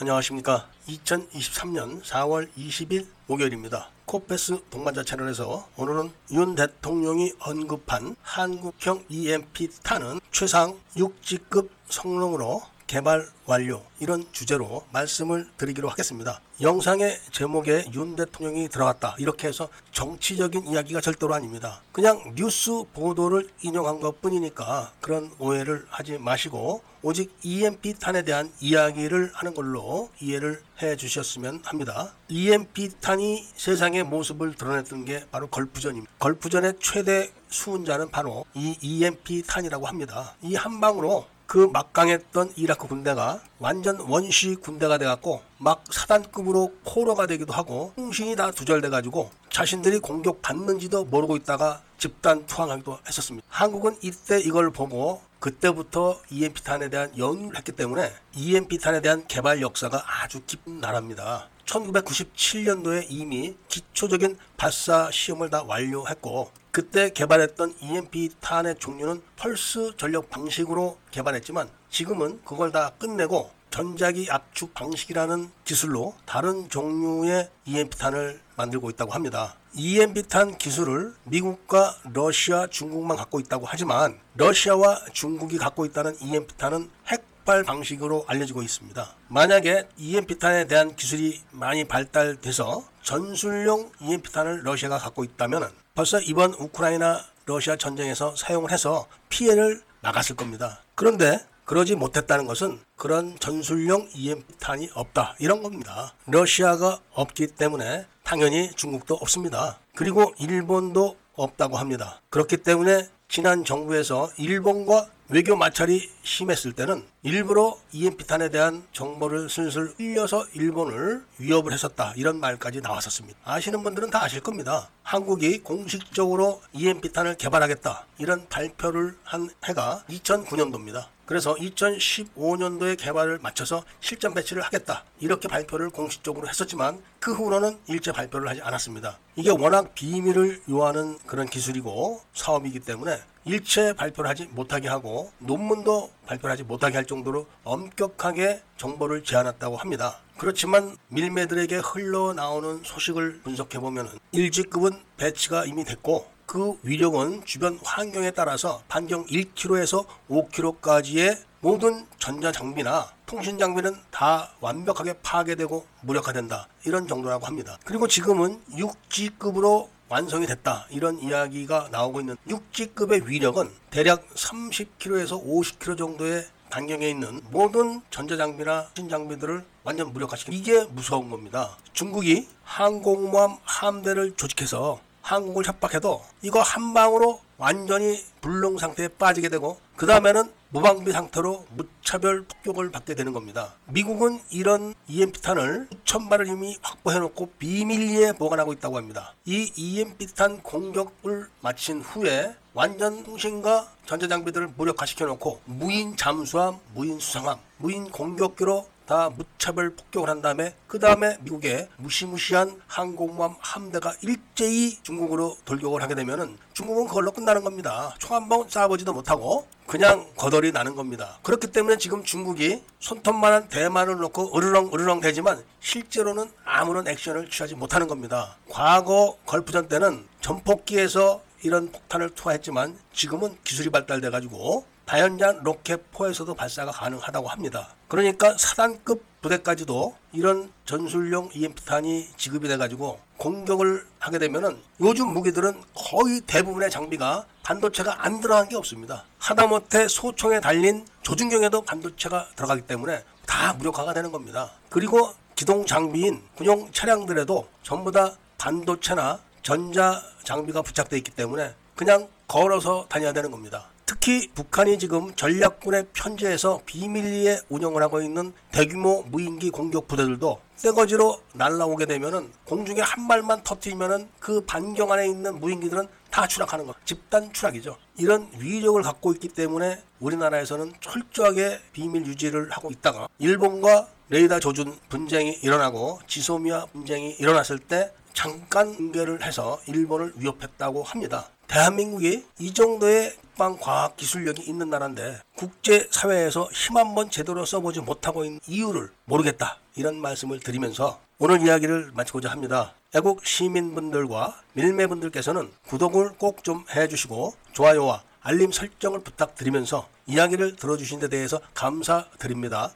안녕하십니까. 2023년 4월 20일 목요일입니다. 코페스 동반자 채널에서 오늘은 윤 대통령이 언급한 한국형 EMP탄은 최상 6지급 성능으로 개발 완료 이런 주제로 말씀을 드리기로 하겠습니다. 영상의 제목에 윤 대통령이 들어갔다 이렇게 해서 정치적인 이야기가 절대로 아닙니다. 그냥 뉴스 보도를 인용한 것 뿐이니까 그런 오해를 하지 마시고 오직 EMP탄에 대한 이야기를 하는 걸로 이해를 해 주셨으면 합니다. EMP탄이 세상의 모습을 드러냈던 게 바로 걸프전입니다. 걸프전의 최대 수훈자는 바로 이 EMP탄이라고 합니다. 이 한 방으로 그 막강했던 이라크 군대가 완전 원시 군대가 돼갖고 막 사단급으로 포로가 되기도 하고 통신이 다 두절돼가지고 자신들이 공격 받는지도 모르고 있다가 집단 투항하기도 했었습니다. 한국은 이때 이걸 보고 그때부터 EMP탄에 대한 연구를 했기 때문에 EMP탄에 대한 개발 역사가 아주 깊은 나라입니다. 1997년도에 이미 기초적인 발사 시험을 다 완료했고 그때 개발했던 EMP탄의 종류는 펄스 전력 방식으로 개발했지만 지금은 그걸 다 끝내고 전자기 압축 방식이라는 기술로 다른 종류의 EMP탄을 만들고 있다고 합니다. EMP탄 기술을 미국과 러시아, 중국만 갖고 있다고 하지만 러시아와 중국이 갖고 있다는 EMP탄은 핵발 방식으로 알려지고 있습니다. 만약에 EMP탄에 대한 기술이 많이 발달돼서 전술용 EMP탄을 러시아가 갖고 있다면 벌써 이번 우크라이나 러시아 전쟁에서 사용을 해서 피해를 막았을 겁니다. 그런데 그러지 못했다는 것은 그런 전술용 EMP탄이 없다 이런 겁니다. 러시아가 없기 때문에 당연히 중국도 없습니다. 그리고 일본도 없다고 합니다. 그렇기 때문에 지난 정부에서 일본과 외교 마찰이 심했을 때는 일부러 EMP탄에 대한 정보를 슬슬 흘려서 일본을 위협을 했었다. 이런 말까지 나왔었습니다. 아시는 분들은 다 아실 겁니다. 한국이 공식적으로 EMP탄을 개발하겠다. 이런 발표를 한 해가 2009년도입니다. 그래서 2015년도에 개발을 마쳐서 실전 배치를 하겠다. 이렇게 발표를 공식적으로 했었지만 그 후로는 일체 발표를 하지 않았습니다. 이게 워낙 비밀을 요하는 그런 기술이고 사업이기 때문에 일체 발표를 하지 못하게 하고 논문도 발표를 하지 못하게 할 정도로 엄격하게 정보를 제한했다고 합니다. 그렇지만 밀매들에게 흘러나오는 소식을 분석해보면 1G급은 배치가 이미 됐고 그 위력은 주변 환경에 따라서 반경 1km에서 5km까지의 모든 전자 장비나 통신 장비는 다 완벽하게 파괴되고 무력화된다. 이런 정도라고 합니다. 그리고 지금은 6G급으로 완성이 됐다. 이런 이야기가 나오고 있는 6G급의 위력은 대략 30km에서 50km 정도의 반경에 있는 모든 전자장비나 신장비들을 완전 무력화시키는 이게 무서운 겁니다. 중국이 항공모함 함대를 조직해서 한국을 협박해도 이거 한 방으로 완전히 불능 상태에 빠지게 되고 그 다음에는 무방비 상태로 무차별 폭격을 받게 되는 겁니다. 미국은 이런 EMP탄을 6천발을 이미 확보해놓고 비밀리에 보관하고 있다고 합니다. 이 EMP탄 공격을 마친 후에 완전 통신과 전자장비들을 무력화시켜놓고 무인 잠수함, 무인 수상함, 무인 공격기로 다 무차별 폭격을 한 다음에 그 다음에 미국의 무시무시한 항공모함 함대가 일제히 중국으로 돌격을 하게 되면은 중국은 그걸로 끝나는 겁니다. 총한방 쏴보지도 못하고 그냥 거덜이 나는 겁니다. 그렇기 때문에 지금 중국이 손톱만한 대만을 놓고 으르렁 으르렁 되지만 실제로는 아무런 액션을 취하지 못하는 겁니다. 과거 걸프전 때는 전폭기에서 이런 폭탄을 투하했지만 지금은 기술이 발달돼 가지고 다연장 로켓포에서도 발사가 가능하다고 합니다. 그러니까 사단급 부대까지도 이런 전술용 EMP탄이 지급이 돼가지고 공격을 하게 되면은 요즘 무기들은 거의 대부분의 장비가 반도체가 안 들어간 게 없습니다. 하다못해 소총에 달린 조준경에도 반도체가 들어가기 때문에 다 무력화가 되는 겁니다. 그리고 기동 장비인 군용 차량들에도 전부 다 반도체나 전자 장비가 부착되어 있기 때문에 그냥 걸어서 다녀야 되는 겁니다. 특히 북한이 지금 전략군의 편제에서 비밀리에 운영을 하고 있는 대규모 무인기 공격 부대들도 떼거지로 날라오게 되면은 공중에 한 발만 터트리면은 그 반경 안에 있는 무인기들은 다 추락하는 것. 집단 추락이죠. 이런 위력을 갖고 있기 때문에 우리나라에서는 철저하게 비밀 유지를 하고 있다가 일본과 레이더 조준 분쟁이 일어나고 지소미아 분쟁이 일어났을 때 잠깐 응계를 해서 일본을 위협했다고 합니다. 대한민국이 이 정도의 국방 과학 기술력이 있는 나라인데 국제 사회에서 힘 한번 제대로 써보지 못하고 있는 이유를 모르겠다 이런 말씀을 드리면서 오늘 이야기를 마치고자 합니다. 애국 시민분들과 밀매분들께서는 구독을 꼭 좀 해주시고 좋아요와 알림 설정을 부탁드리면서 이야기를 들어주신 데 대해서 감사드립니다.